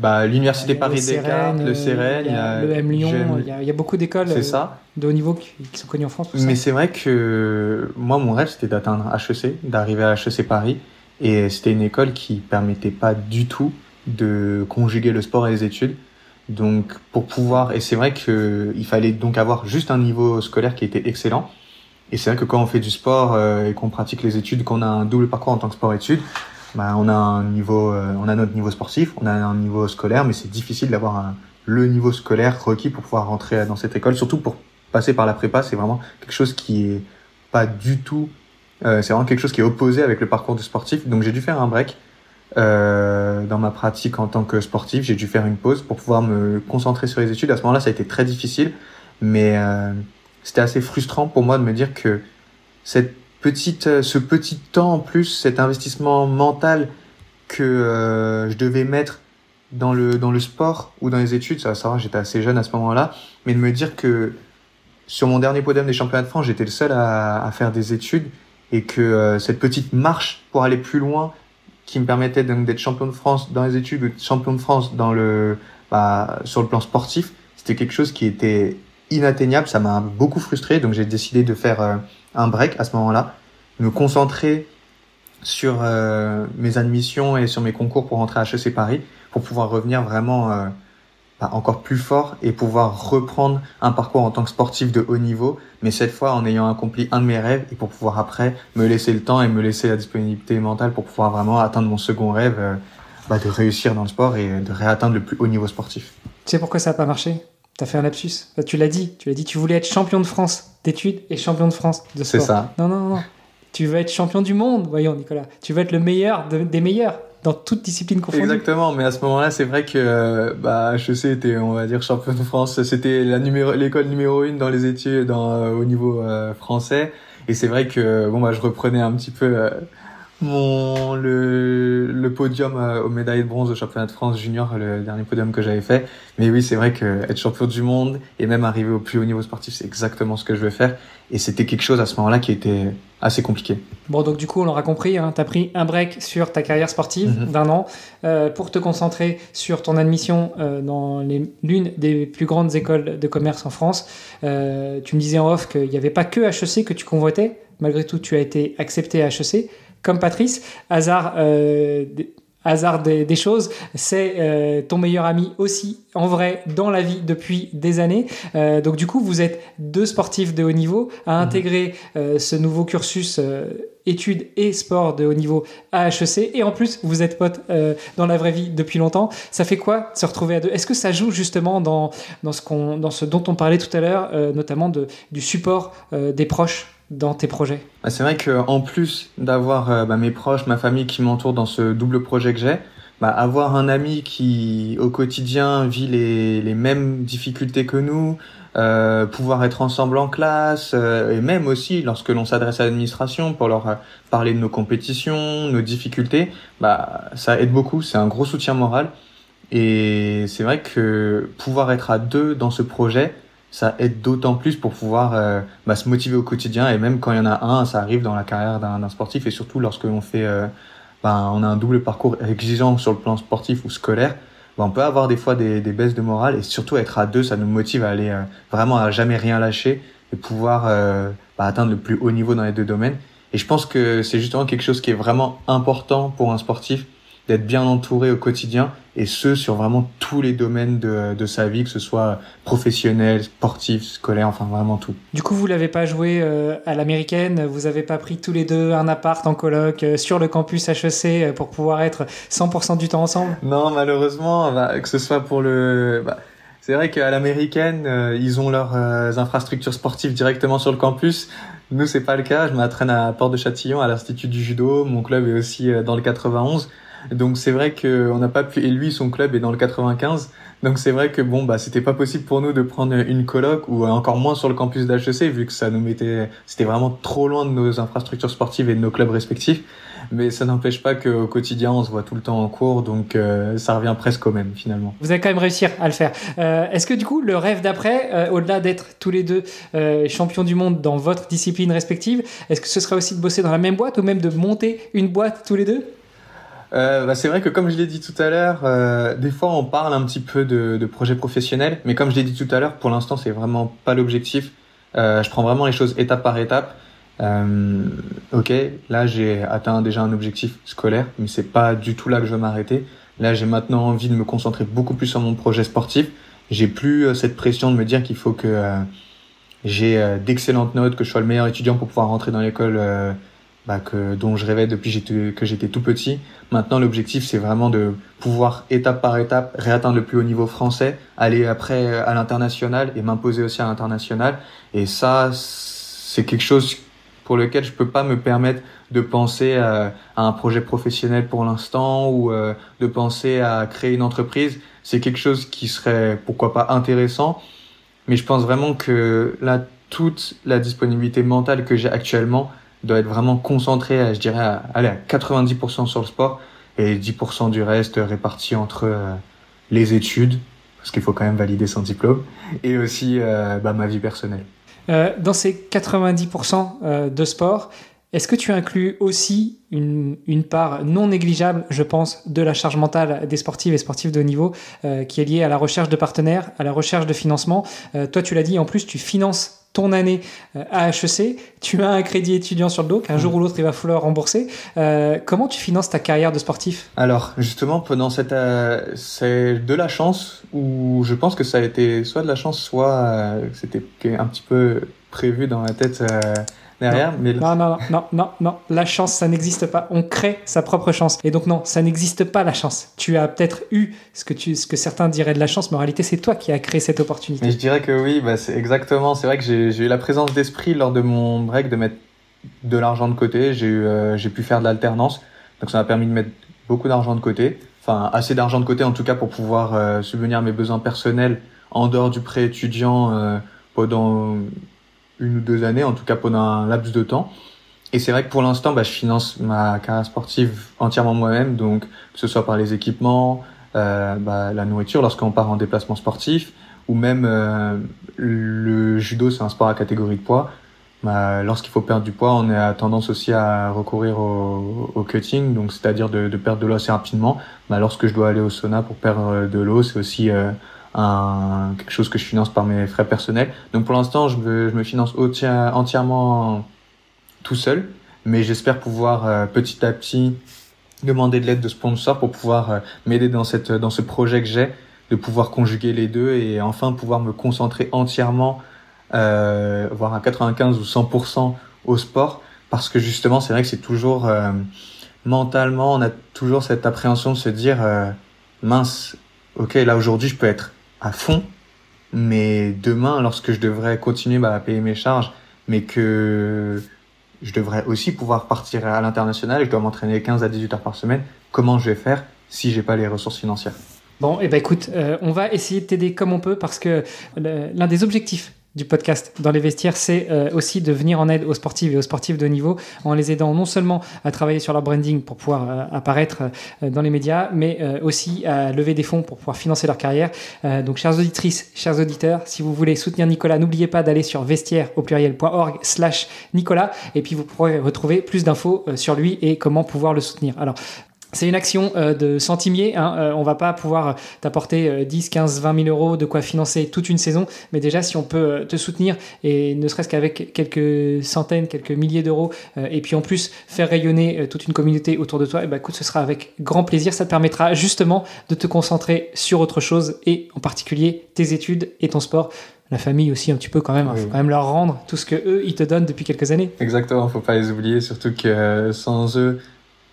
bah, l'université Il y a Paris le Descartes, Sérène, le Sérène, il y a le M Lyon, il y a, il y a beaucoup d'écoles euh, de haut niveau qui, qui sont connues en France. pour. Mais c'est vrai que moi, mon rêve, c'était d'atteindre HEC, d'arriver à HEC Paris. Et c'était une école qui permettait pas du tout de conjuguer le sport et les études. Donc, pour pouvoir, et c'est vrai que il fallait donc avoir juste un niveau scolaire qui était excellent. Et c'est vrai que quand on fait du sport euh, et qu'on pratique les études, qu'on a un double parcours en tant que sport-études, bah, on a un niveau, euh, on a notre niveau sportif, on a un niveau scolaire, mais c'est difficile d'avoir le niveau scolaire requis pour pouvoir rentrer dans cette école, surtout pour passer par la prépa. C'est vraiment quelque chose qui est pas du tout, euh, c'est vraiment quelque chose qui est opposé avec le parcours du sportif. Donc j'ai dû faire un break euh, dans ma pratique en tant que sportif. J'ai dû faire une pause pour pouvoir me concentrer sur les études. À ce moment-là, ça a été très difficile, mais euh, c'était assez frustrant pour moi de me dire que cette petite, euh, ce petit temps en plus, cet investissement mental que euh, je devais mettre dans le dans le sport ou dans les études, ça va savoir, j'étais assez jeune à ce moment-là, mais de me dire que sur mon dernier podium des championnats de France, j'étais le seul à, à faire des études et que euh, cette petite marche pour aller plus loin, qui me permettait d'être champion de France dans les études, ou champion de France dans le bah, sur le plan sportif, c'était quelque chose qui était inatteignable. Ça m'a beaucoup frustré, donc j'ai décidé de faire euh, un break à ce moment-là, me concentrer sur euh, mes admissions et sur mes concours pour rentrer à HEC Paris, pour pouvoir revenir vraiment euh, bah, encore plus fort et pouvoir reprendre un parcours en tant que sportif de haut niveau, mais cette fois en ayant accompli un de mes rêves et pour pouvoir après me laisser le temps et me laisser la disponibilité mentale pour pouvoir vraiment atteindre mon second rêve, euh, bah, de réussir dans le sport et de réatteindre le plus haut niveau sportif. Tu sais pourquoi ça n'a pas marché? T'as fait un lapsus. Enfin, tu l'as dit. Tu l'as dit. Tu voulais être champion de France d'études et champion de France de C'est sport. ça. Non, non, non. Tu veux être champion du monde, voyons, Nicolas. Tu veux être le meilleur de- des meilleurs dans toute discipline confondue. Exactement, mais à ce moment-là, c'est vrai que euh, bah, HEC était, on va dire, champion de France. C'était la numéro, l'école numéro une dans les études dans, euh, au niveau euh, français. Et c'est vrai que bon, bah, je reprenais un petit peu euh, mon le, le podium euh, aux médailles de bronze au championnat de France junior, le dernier podium que j'avais fait. Mais oui, c'est vrai que être champion du monde et même arriver au plus haut niveau sportif, c'est exactement ce que je veux faire. Et c'était quelque chose à ce moment-là qui était assez compliqué. Bon, donc du coup, on l'aura compris, hein, tu as pris un break sur ta carrière sportive Mhm. d'un an euh, pour te concentrer sur ton admission euh, dans l'une des plus grandes écoles de commerce en France. Euh, tu me disais en off qu'il n'y avait pas que HEC que tu convoitais. Malgré tout, tu as été accepté à HEC. Comme Patrice, hasard, euh, des- hasard des, des choses, c'est euh, ton meilleur ami aussi en vrai dans la vie depuis des années. Euh, donc du coup, vous êtes deux sportifs de haut niveau à intégrer euh, ce nouveau cursus études et sport de haut niveau à HEC. Et en plus, vous êtes potes euh, dans la vraie vie depuis longtemps. Ça fait quoi se retrouver à deux? Est-ce que ça joue justement dans, dans, ce qu'on, dans ce dont on parlait tout à l'heure, euh, notamment de, du support euh, des proches? Dans tes projets? Bah, C'est vrai que en plus d'avoir euh, bah, mes proches, ma famille qui m'entoure dans ce double projet que j'ai, bah, avoir un ami qui au quotidien vit les, les mêmes difficultés que nous, euh, pouvoir être ensemble en classe, euh, et même aussi lorsque l'on s'adresse à l'administration pour leur euh, parler de nos compétitions, nos difficultés, bah, ça aide beaucoup, c'est un gros soutien moral. Et c'est vrai que pouvoir être à deux dans ce projet, ça aide d'autant plus pour pouvoir euh, bah, se motiver au quotidien. Et même quand il y en a un, ça arrive dans la carrière d'un sportif. Et surtout lorsque l'on fait, euh, bah, on a un double parcours exigeant sur le plan sportif ou scolaire, bah, on peut avoir des fois des, des baisses de morale. Et surtout être à deux, ça nous motive à aller euh, vraiment à jamais rien lâcher et pouvoir euh, bah, atteindre le plus haut niveau dans les deux domaines. Et je pense que c'est justement quelque chose qui est vraiment important pour un sportif d'être bien entouré au quotidien et ce sur vraiment tous les domaines de, de sa vie, que ce soit professionnel, sportif, scolaire, enfin vraiment tout. Du coup, vous l'avez pas joué euh, à l'américaine, vous avez pas pris tous les deux un appart en coloc euh, sur le campus HEC euh, pour pouvoir être 100% du temps ensemble? Non, malheureusement, bah, que ce soit pour le... Bah, c'est vrai qu'à l'américaine, euh, ils ont leurs euh, infrastructures sportives directement sur le campus. Nous, c'est pas le cas. Je m'entraîne à Port de Châtillon, à l'Institut du Judo. Mon club est aussi euh, dans le 91. Donc c'est vrai que on n'a pas pu. Et lui, son club est dans le 95. Donc c'est vrai que bon, bah c'était pas possible pour nous de prendre une coloc ou encore moins sur le campus d'HEC vu que ça nous mettait. C'était vraiment trop loin de nos infrastructures sportives et de nos clubs respectifs. Mais ça n'empêche pas qu'au quotidien, on se voit tout le temps en cours, donc euh, ça revient presque au même finalement. Vous allez quand même réussir à le faire. Euh, Est-ce que du coup, le rêve d'après, euh, au-delà d'être tous les deux euh, champions du monde dans votre discipline respective, est-ce que ce serait aussi de bosser dans la même boîte ou même de monter une boîte tous les deux? Euh, bah, c'est vrai que comme je l'ai dit tout à l'heure, euh, des fois on parle un petit peu de, de projets professionnels, mais comme je l'ai dit tout à l'heure, pour l'instant c'est vraiment pas l'objectif. Euh, je prends vraiment les choses étape par étape. Euh, ok, là j'ai atteint déjà un objectif scolaire, mais c'est pas du tout là que je veux m'arrêter. Là j'ai maintenant envie de me concentrer beaucoup plus sur mon projet sportif. J'ai plus euh, cette pression de me dire qu'il faut que euh, j'ai d'excellentes notes, que je sois le meilleur étudiant pour pouvoir rentrer dans l'école bah, que, dont je rêvais depuis que j'étais tout petit. Maintenant, l'objectif, c'est vraiment de pouvoir, étape par étape, réatteindre le plus haut niveau français, aller après à l'international et m'imposer aussi à l'international. Et ça, c'est quelque chose pour lequel je peux pas me permettre de penser à, un projet professionnel pour l'instant ou euh, de penser à créer une entreprise. C'est quelque chose qui serait, pourquoi pas, intéressant. Mais je pense vraiment que là, toute la disponibilité mentale que j'ai actuellement, doit être vraiment concentré, je dirais, à, aller à 90% sur le sport et 10% du reste réparti entre euh, les études, parce qu'il faut quand même valider son diplôme, et aussi euh, bah, ma vie personnelle. Euh, dans ces 90% de sport, est-ce que tu inclus aussi une, une, part non négligeable, je pense, de la charge mentale des sportifs et sportifs de haut niveau, qui est liée à la recherche de partenaires, à la recherche de financement? Toi, tu l'as dit, en plus, tu finances ton année euh, à HEC, tu as un crédit étudiant sur le dos qu'un jour ou l'autre il va falloir rembourser. Euh, comment tu finances ta carrière de sportif? Alors justement pendant cette euh, c'est de la chance ou je pense que ça a été soit de la chance soit c'était un petit peu prévu dans la tête derrière. Non. Mais... non, non, non, non, non, la chance, ça n'existe pas. On crée sa propre chance. Et donc, non, ça n'existe pas la chance. Tu as peut-être eu ce que, tu, ce que certains diraient de la chance, mais en réalité, c'est toi qui as créé cette opportunité. Mais je dirais que oui, bah, c'est exactement. C'est vrai que j'ai eu la présence d'esprit lors de mon break de mettre de l'argent de côté. J'ai euh, j'ai pu faire de l'alternance. Donc, ça m'a permis de mettre beaucoup d'argent de côté. Enfin, assez d'argent de côté, en tout cas, pour pouvoir euh, subvenir à mes besoins personnels en dehors du prêt étudiant euh, pendant une ou deux années, en tout cas pendant un laps de temps. Et c'est vrai que pour l'instant, bah, je finance ma carrière sportive entièrement moi-même, donc que ce soit par les équipements, euh, bah, la nourriture lorsqu'on part en déplacement sportif, ou même euh, le judo, c'est un sport à catégorie de poids. Bah, lorsqu'il faut perdre du poids, on a tendance aussi à recourir au, au cutting, donc c'est-à-dire de, de, perdre de l'eau assez rapidement. Bah, lorsque je dois aller au sauna pour perdre de l'eau, c'est aussi euh, un, quelque chose que je finance par mes frais personnels. Donc pour l'instant, je me, je me finance entièrement tout seul, mais j'espère pouvoir euh, petit à petit demander de l'aide de sponsors pour pouvoir euh, m'aider dans cette dans ce projet que j'ai, de pouvoir conjuguer les deux et enfin pouvoir me concentrer entièrement, euh, voire à 95 ou 100% au sport, parce que justement, c'est vrai que c'est toujours euh, mentalement, on a toujours cette appréhension de se dire mince, ok, là aujourd'hui, je peux être à fond. Mais demain, lorsque je devrais continuer bah, à payer mes charges, mais que je devrais aussi pouvoir partir à l'international je dois m'entraîner 15 à 18 heures par semaine, comment je vais faire si j'ai pas les ressources financières? Bon, et eh ben écoute, euh, on va essayer de t'aider comme on peut parce que l'un des objectifs du podcast dans les vestiaires, c'est euh, aussi de venir en aide aux sportifs et aux sportifs de niveau en les aidant non seulement à travailler sur leur branding pour pouvoir euh, apparaître euh, dans les médias, mais aussi à lever des fonds pour pouvoir financer leur carrière. donc, chères auditrices, chers auditeurs, si vous voulez soutenir Nicolas, n'oubliez pas d'aller sur vestiaire au pluriel.org slash Nicolas et puis vous pourrez retrouver plus d'infos sur lui et comment pouvoir le soutenir. Alors, c'est une action euh, de centimier. Hein. Euh, on va pas pouvoir t'apporter 10, 15, 20 000 euros de quoi financer toute une saison. Mais déjà, si on peut euh, te soutenir, et ne serait-ce qu'avec quelques centaines, quelques milliers d'euros, et puis en plus faire rayonner toute une communauté autour de toi, et eh ben, écoute, ce sera avec grand plaisir. Ça te permettra justement de te concentrer sur autre chose, et en particulier tes études et ton sport la famille aussi un petit peu quand même. Il faut quand même leur rendre tout ce que eux ils te donnent depuis quelques années. Exactement, faut pas les oublier, surtout que sans eux,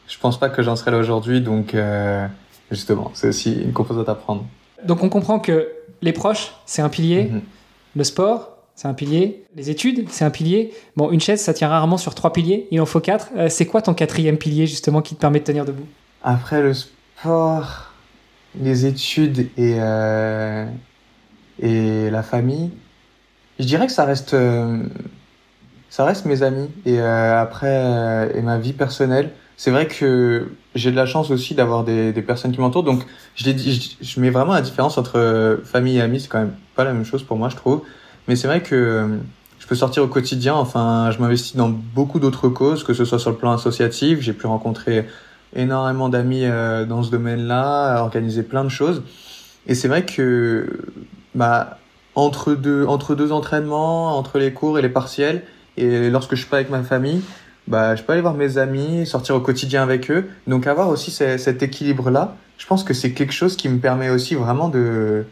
je pense pas que j'en serais là aujourd'hui, donc euh, justement, c'est aussi une composante à prendre. Donc on comprend que les proches, c'est un pilier, mhm. le sport, c'est un pilier, les études, c'est un pilier. Bon, une chaise, ça tient rarement sur trois piliers, il en faut quatre. Euh, c'est quoi ton quatrième pilier justement qui te permet de tenir debout? Après le sport, les études et, euh, et la famille, je dirais que ça reste, ça reste mes amis et après et ma vie personnelle c'est vrai que j'ai de la chance aussi d'avoir des, des, personnes qui m'entourent. Donc, je, je, je, mets vraiment la différence entre euh, famille et amis. C'est quand même pas la même chose pour moi, je trouve. Mais c'est vrai que euh, je peux sortir au quotidien. Enfin, je m'investis dans beaucoup d'autres causes, que ce soit sur le plan associatif. J'ai pu rencontrer énormément d'amis dans ce domaine-là, organisé plein de choses. Et c'est vrai que bah, entre, deux, entre deux entraînements, entre les cours et les partiels, et lorsque je suis pas avec ma famille, bah, je peux aller voir mes amis, sortir au quotidien avec eux. Donc avoir aussi cet équilibre-là, je pense que c'est quelque chose qui me permet aussi vraiment de,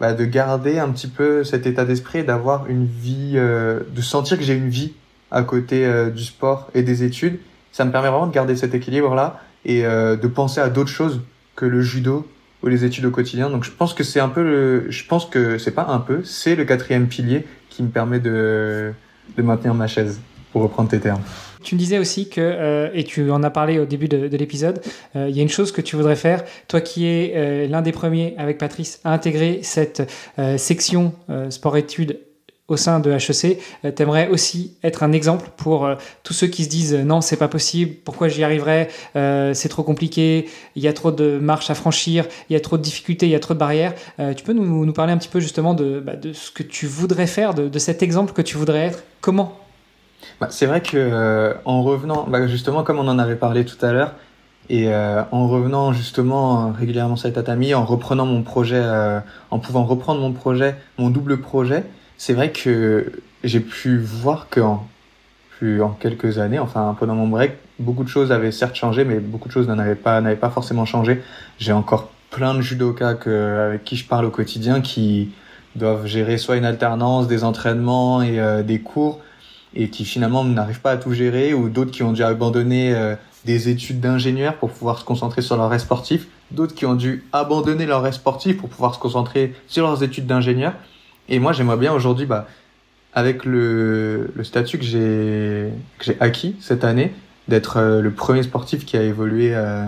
bah, de garder un petit peu cet état d'esprit, d'avoir une vie, euh, de sentir que j'ai une vie à côté euh, du sport et des études. Ça me permet vraiment de garder cet équilibre-là et euh, de penser à d'autres choses que le judo ou les études au quotidien. Donc je pense que c'est un peu le, je pense que c'est pas un peu, c'est le quatrième pilier qui me permet de, de maintenir ma chaise, pour reprendre tes termes. Tu me disais aussi que, euh, et tu en as parlé au début de, l'épisode, euh, il y a une chose que tu voudrais faire, toi qui es euh, l'un des premiers avec Patrice à intégrer cette section sport-études au sein de HEC, tu aimerais aussi être un exemple pour tous ceux qui se disent non, c'est pas possible, pourquoi j'y arriverai, c'est trop compliqué, il y a trop de marches à franchir, il y a trop de difficultés, il y a trop de barrières. tu peux nous, parler un petit peu justement de, bah, ce que tu voudrais faire, de cet exemple que tu voudrais être Comment bah, c'est vrai que euh, en revenant, bah, justement comme on en avait parlé tout à l'heure, et euh, en revenant justement régulièrement sur les tatamis, en reprenant mon projet, euh, en pouvant reprendre mon projet, mon double projet, c'est vrai que j'ai pu voir qu'en plus en quelques années, enfin pendant mon break, beaucoup de choses avaient certes changé, mais beaucoup de choses n'avaient pas n'avaient pas forcément changé. J'ai encore plein de judokas que, avec qui je parle au quotidien qui doivent gérer soit une alternance, des entraînements et des cours et qui finalement n'arrivent pas à tout gérer, ou d'autres qui ont dû abandonner euh, des études d'ingénieur pour pouvoir se concentrer sur leur rêve sportif, d'autres qui ont dû abandonner leur rêve sportif pour pouvoir se concentrer sur leurs études d'ingénieur. Et moi, j'aimerais bien aujourd'hui, bah, avec le, le statut que j'ai que j'ai acquis cette année, d'être euh, le premier sportif qui a évolué euh,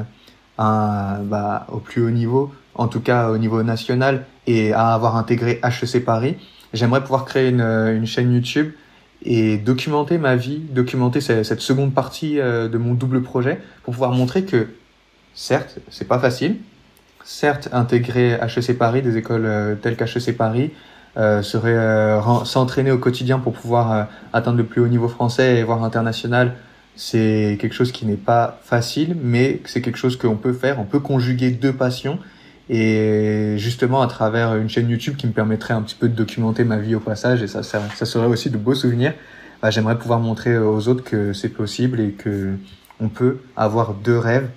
à, bah, au plus haut niveau, en tout cas au niveau national, et à avoir intégré HEC Paris. J'aimerais pouvoir créer une, une chaîne YouTube et documenter ma vie, documenter cette seconde partie euh, de mon double projet pour pouvoir montrer que, certes, c'est pas facile, certes, intégrer HEC Paris, des écoles euh, telles qu'HEC Paris, euh, serait euh, s'entraîner au quotidien pour pouvoir atteindre le plus haut niveau français et voire international, c'est quelque chose qui n'est pas facile, mais c'est quelque chose qu'on peut faire. On peut conjuguer deux passions et justement à travers une chaîne YouTube qui me permettrait un petit peu de documenter ma vie au passage et ça, ça, serait aussi de beaux souvenirs. Bah, J'aimerais pouvoir montrer aux autres que c'est possible et que on peut avoir deux rêves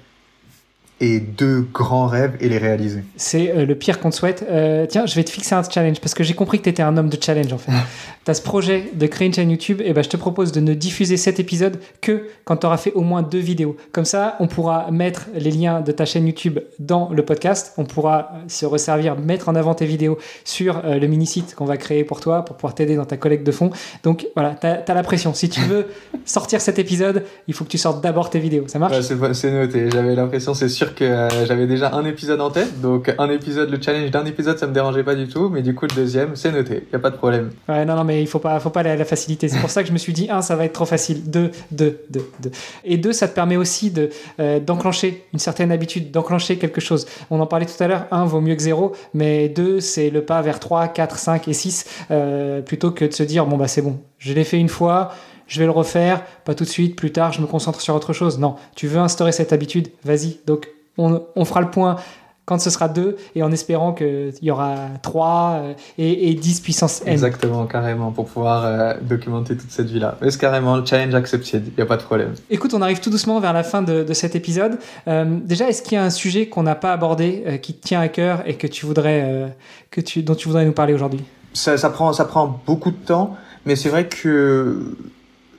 et deux grands rêves et les réaliser. C'est euh, le pire qu'on te souhaite. Euh, tiens, je vais te fixer un challenge parce que j'ai compris que tu étais un homme de challenge en fait. tu as ce projet de créer une chaîne YouTube et ben, je te propose de ne diffuser cet épisode que quand tu auras fait au moins deux vidéos. Comme ça, on pourra mettre les liens de ta chaîne YouTube dans le podcast. On pourra se resservir, mettre en avant tes vidéos sur euh, le mini-site qu'on va créer pour toi pour pouvoir t'aider dans ta collecte de fonds. Donc voilà, tu as, la pression. Si tu veux sortir cet épisode, il faut que tu sortes d'abord tes vidéos. Ça marche? C'est noté. J'avais l'impression, c'est sûr que euh, j'avais déjà un épisode en tête, donc un épisode, le challenge d'un épisode, ça me dérangeait pas du tout, mais du coup le deuxième, c'est noté, y a pas de problème. Ouais, non, non, mais il faut pas, faut pas à la facilité. C'est pour ça que je me suis dit, un, ça va être trop facile. Deux, deux, deux, deux. Et deux, ça te permet aussi de euh, d'enclencher une certaine habitude, d'enclencher quelque chose. On en parlait tout à l'heure, un vaut mieux que zéro, mais deux, c'est le pas vers 3, 4, 5 et 6, euh, plutôt que de se dire, bon bah c'est bon, je l'ai fait une fois je vais le refaire, pas tout de suite, plus tard, je me concentre sur autre chose. Non, tu veux instaurer cette habitude, vas-y. Donc on, fera le point quand ce sera 2 et en espérant qu'il y aura 3 euh, et, et, 10 puissance n. Exactement, carrément, pour pouvoir euh, documenter toute cette vie-là. Mais c'est carrément le challenge accepted, il n'y a pas de problème. Écoute, on arrive tout doucement vers la fin de, cet épisode. Euh, déjà, est-ce qu'il y a un sujet qu'on n'a pas abordé, qui te tient à cœur et que tu voudrais, que tu, dont tu voudrais nous parler aujourd'hui? Ça, ça, prend, ça prend beaucoup de temps, mais c'est vrai que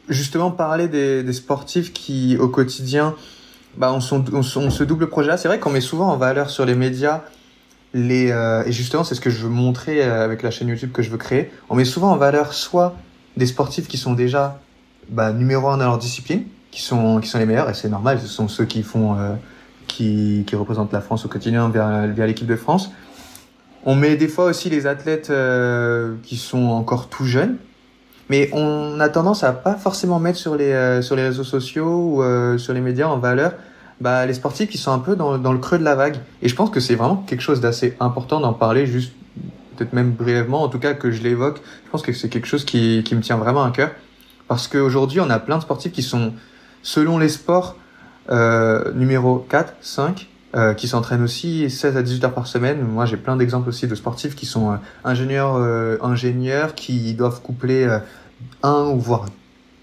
justement parler des, des sportifs qui, au quotidien, bah, on, on, se double projet là. C'est vrai qu'on met souvent en valeur sur les médias les euh, et justement c'est ce que je veux montrer euh, avec la chaîne YouTube que je veux créer. On met souvent en valeur soit des sportifs qui sont déjà bah, numéro un dans leur discipline, qui sont qui sont les meilleurs et c'est normal. Ce sont ceux qui font euh, qui, qui représentent la France au quotidien vers, vers l'équipe de France. On met des fois aussi les athlètes qui sont encore tout jeunes, mais on a tendance à pas forcément mettre sur les sur les réseaux sociaux ou sur les médias en valeur bah, les sportifs qui sont un peu dans, dans le creux de la vague. Et je pense que c'est vraiment quelque chose d'assez important d'en parler, juste peut-être même brièvement, en tout cas que je l'évoque. Je pense que c'est quelque chose qui, qui me tient vraiment à cœur. Parce qu'aujourd'hui, on a plein de sportifs qui sont, selon les sports, numéro 4, 5, qui s'entraînent aussi 16 à 18 heures par semaine. Moi, j'ai plein d'exemples aussi de sportifs qui sont ingénieurs, ingénieurs qui doivent coupler un ou voire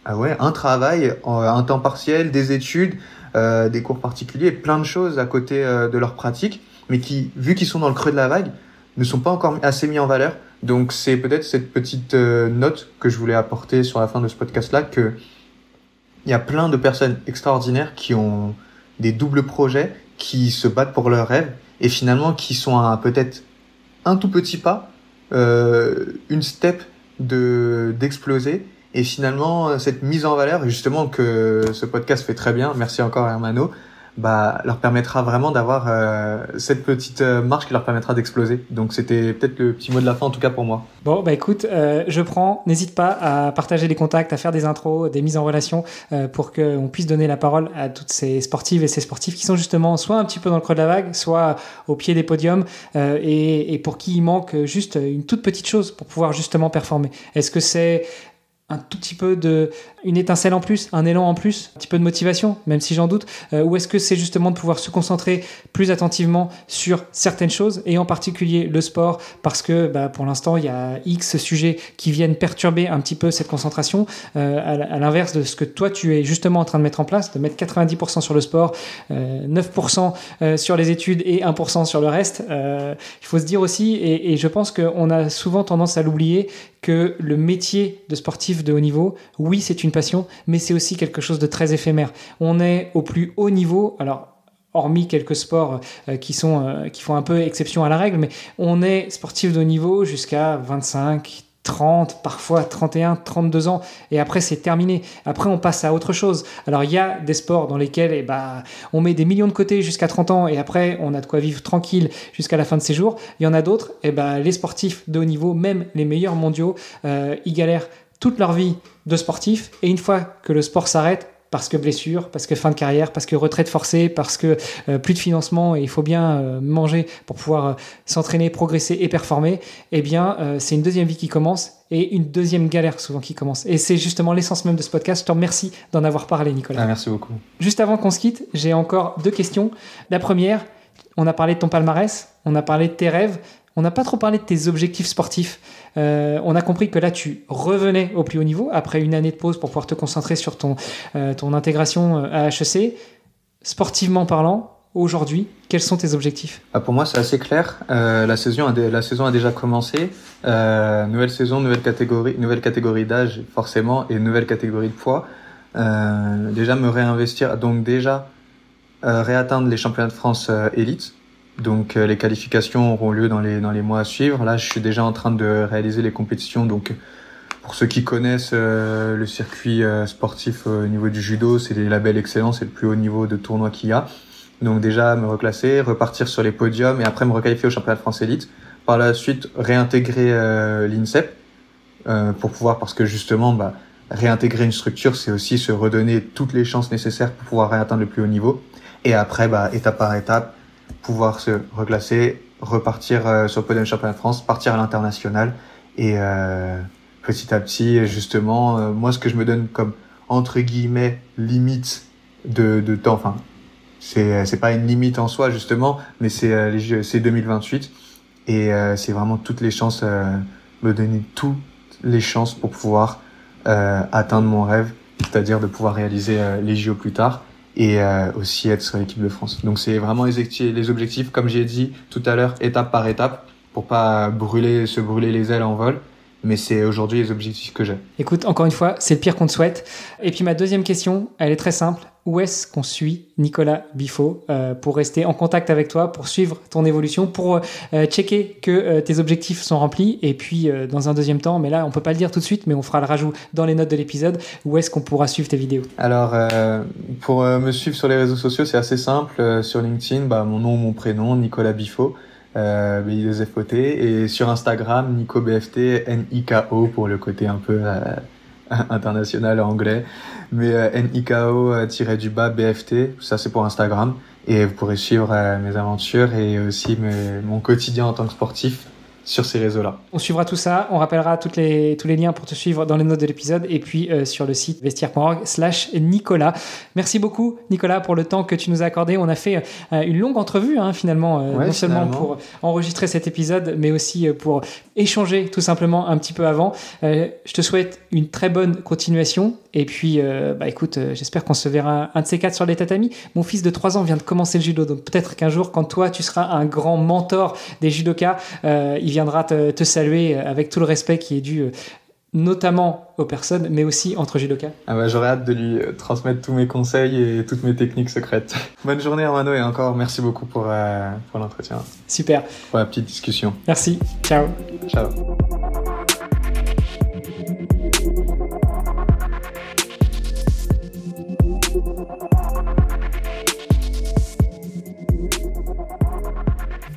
ah ouais, un travail, un temps partiel, des études, des cours particuliers, plein de choses à côté de leur pratique, mais qui, vu qu'ils sont dans le creux de la vague, ne sont pas encore assez mis en valeur. Donc c'est peut-être cette petite note que je voulais apporter sur la fin de ce podcast-là que il y a plein de personnes extraordinaires qui ont des doubles projets, qui se battent pour leurs rêves et finalement qui sont à peut-être un tout petit pas, euh, une step de d'exploser et finalement cette mise en valeur justement que ce podcast fait très bien. Merci encore Hermano bah, leur permettra vraiment d'avoir euh, cette petite euh, marche qui leur permettra d'exploser. Donc c'était peut-être le petit mot de la fin en tout cas pour moi. Bon bah écoute, euh, je prends. N'hésite pas à partager des contacts, à faire des intros, des mises en relation pour qu'on puisse donner la parole à toutes ces sportives et ces sportifs qui sont justement soit un petit peu dans le creux de la vague, soit au pied des podiums et, et pour qui il manque juste une toute petite chose pour pouvoir justement performer. Est-ce que c'est un tout petit peu de une étincelle en plus, un élan en plus, un petit peu de motivation, même si j'en doute, euh, ou est-ce que c'est justement de pouvoir se concentrer plus attentivement sur certaines choses et en particulier le sport parce que bah, pour l'instant il y a X sujets qui viennent perturber un petit peu cette concentration euh, à, l'inverse de ce que toi tu es justement en train de mettre en place, de mettre 90% sur le sport, 9% euh, sur les études et 1% sur le reste. il faut se dire aussi, et, et je pense qu'on a souvent tendance à l'oublier, que le métier de sportif de haut niveau, oui, c'est une passion, mais c'est aussi quelque chose de très éphémère. On est au plus haut niveau, alors hormis quelques sports euh, qui, euh, qui font un peu exception à la règle, mais on est sportif de haut niveau jusqu'à 25, 30, parfois 31, 32 ans, et après c'est terminé. Après on passe à autre chose. Alors il y a des sports dans lesquels eh ben, on met des millions de côté jusqu'à 30 ans, et après on a de quoi vivre tranquille jusqu'à la fin de ses jours. Il y en a d'autres, eh ben, les sportifs de haut niveau, même les meilleurs mondiaux, euh, ils galèrent toute leur vie de sportifs, et une fois que le sport s'arrête, parce que blessure, parce que fin de carrière, parce que retraite forcée, parce que euh, plus de financement et il faut bien euh, manger pour pouvoir euh, s'entraîner, progresser et performer, eh bien, c'est une deuxième vie qui commence et une deuxième galère souvent qui commence. Et c'est justement l'essence même de ce podcast. Je te remercie d'en avoir parlé, Nicolas. Ah, merci beaucoup. Juste avant qu'on se quitte, j'ai encore deux questions. La première, on a parlé de ton palmarès, on a parlé de tes rêves, on n'a pas trop parlé de tes objectifs sportifs. Euh, on a compris que là, tu revenais au plus haut niveau après une année de pause pour pouvoir te concentrer sur ton, euh, intégration euh, à HEC. Sportivement parlant, aujourd'hui, quels sont tes objectifs? Ah, Pour moi, c'est assez clair. la, saison a la déjà commencé. nouvelle saison, nouvelle catégorie, nouvelle catégorie d'âge, forcément, et nouvelle catégorie de poids. déjà, me réinvestir. Donc, déjà, réatteindre les championnats de France élite donc euh, les qualifications auront lieu dans les, dans les mois à suivre. Là, je suis déjà en train de réaliser les compétitions. Donc pour ceux qui connaissent euh, le circuit euh, sportif au niveau du judo, c'est les labels excellents, c'est le plus haut niveau de tournoi qu'il y a. Donc déjà me reclasser, repartir sur les podiums et après me requalifier au championnat de France élite. Par la suite réintégrer l'INSEP pour pouvoir parce que justement bah, réintégrer une structure c'est aussi se redonner toutes les chances nécessaires pour pouvoir réatteindre le plus haut niveau. Et après bah, étape par étape pouvoir se reclasser, repartir euh, sur le podium championnat France, partir à l'international. Et euh, petit à petit, justement, euh, moi ce que je me donne comme entre guillemets limite de, de temps, enfin c'est c'est pas une limite en soi justement, mais c'est c'est 2028 et c'est vraiment toutes les chances me donner toutes les chances pour pouvoir atteindre mon rêve, c'est-à-dire de pouvoir réaliser les JO plus tard et euh, aussi être sur l'équipe de France. Donc c'est vraiment les, les objectifs, comme j'ai dit tout à l'heure, étape par étape, pour pas brûler, se brûler les ailes en vol. Mais c'est aujourd'hui les objectifs que j'ai. Écoute, encore une fois, c'est le pire qu'on te souhaite. Et puis ma deuxième question, elle est très simple où est-ce qu'on suit Nicolas Bifo euh, pour rester en contact avec toi, pour suivre ton évolution, pour euh, checker que euh, tes objectifs sont remplis? Et puis dans un deuxième temps, mais là on peut pas le dire tout de suite, mais on fera le rajout dans les notes de l'épisode, où est-ce qu'on pourra suivre tes vidéos? Alors pour me suivre sur les réseaux sociaux, c'est assez simple. sur LinkedIn, bah, mon nom, mon prénom, Nicolas Bifo. Euh, BI2FOT et sur Instagram Nico BFT N-I-K-O pour le côté un peu international anglais. Mais euh, NIKO-du-bas BFT, ça c'est pour Instagram. Et vous pourrez suivre euh, mes aventures et aussi mon quotidien en tant que sportif sur ces réseaux-là. On suivra tout ça, on rappellera toutes les, tous les liens pour te suivre dans les notes de l'épisode et puis euh, sur le site vestiaire.org slash Nicolas. Merci beaucoup Nicolas pour le temps que tu nous as accordé. On a fait euh, une longue entrevue hein, finalement, euh, non seulement pour enregistrer cet épisode, mais aussi pour échanger tout simplement un petit peu avant. je te souhaite une très bonne continuation et puis bah, écoute, j'espère qu'on se verra un de ces quatre sur les tatamis. Mon fils de 3 ans vient de commencer le judo, donc peut-être qu'un jour quand toi tu seras un grand mentor des judokas, il viendra te, saluer avec tout le respect qui est dû euh, notamment aux personnes, mais aussi entre judokas. Ah bah, J'aurais hâte de lui euh, transmettre tous mes conseils et toutes mes techniques secrètes. Bonne journée Armano et encore merci beaucoup pour, euh, pour l'entretien. Super. Pour la petite discussion. Merci. Ciao. Ciao.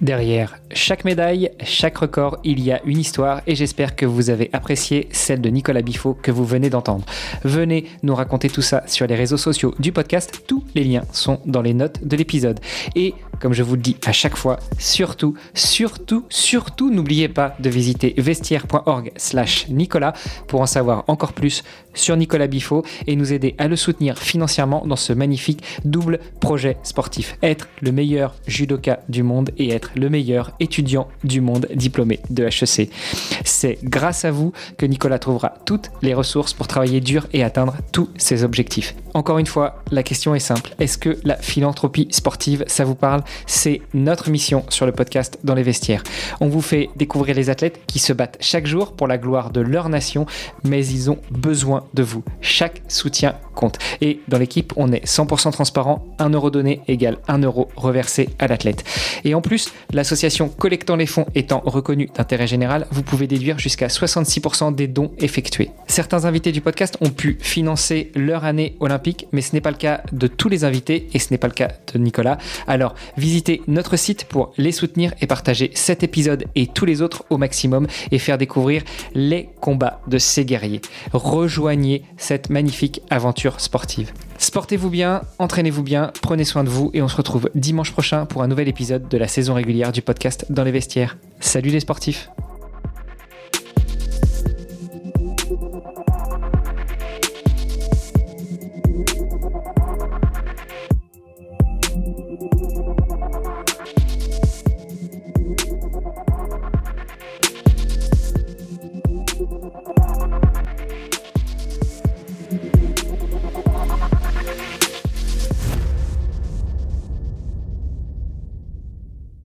Derrière chaque médaille, chaque record, il y a une histoire et j'espère que vous avez apprécié celle de Nicolas Biffaut que vous venez d'entendre. Venez nous raconter tout ça sur les réseaux sociaux du podcast, tous les liens sont dans les notes de l'épisode. Et comme je vous le dis à chaque fois, surtout, surtout, surtout, n'oubliez pas de visiter vestiaire.org slash Nicolas pour en savoir encore plus sur Nicolas Biffaut et nous aider à le soutenir financièrement dans ce magnifique double projet sportif. Être le meilleur judoka du monde et être le meilleur étudiant du monde diplômé de HEC. C'est grâce à vous que Nicolas trouvera toutes les ressources pour travailler dur et atteindre tous ses objectifs. Encore une fois, la question est simple. Est-ce que la philanthropie sportive, ça vous parle? C'est notre mission sur le podcast dans les vestiaires. On vous fait découvrir les athlètes qui se battent chaque jour pour la gloire de leur nation, mais ils ont besoin de vous. Chaque soutien compte. Et dans l'équipe, on est 100% transparent. 1 euro donné égale 1 euro reversé à l'athlète. Et en plus, l'association collectant les fonds étant reconnue d'intérêt général, vous pouvez déduire jusqu'à 66% des dons effectués. Certains invités du podcast ont pu financer leur année olympique, mais ce n'est pas le cas de tous les invités et ce n'est pas le cas de Nicolas. Alors, visitez notre site pour les soutenir et partager cet épisode et tous les autres au maximum et faire découvrir les combats de ces guerriers. Rejoignez cette magnifique aventure sportive. Sportez-vous bien, entraînez-vous bien, prenez soin de vous et on se retrouve dimanche prochain pour un nouvel épisode de la saison régulière du podcast Dans les vestiaires. Salut les sportifs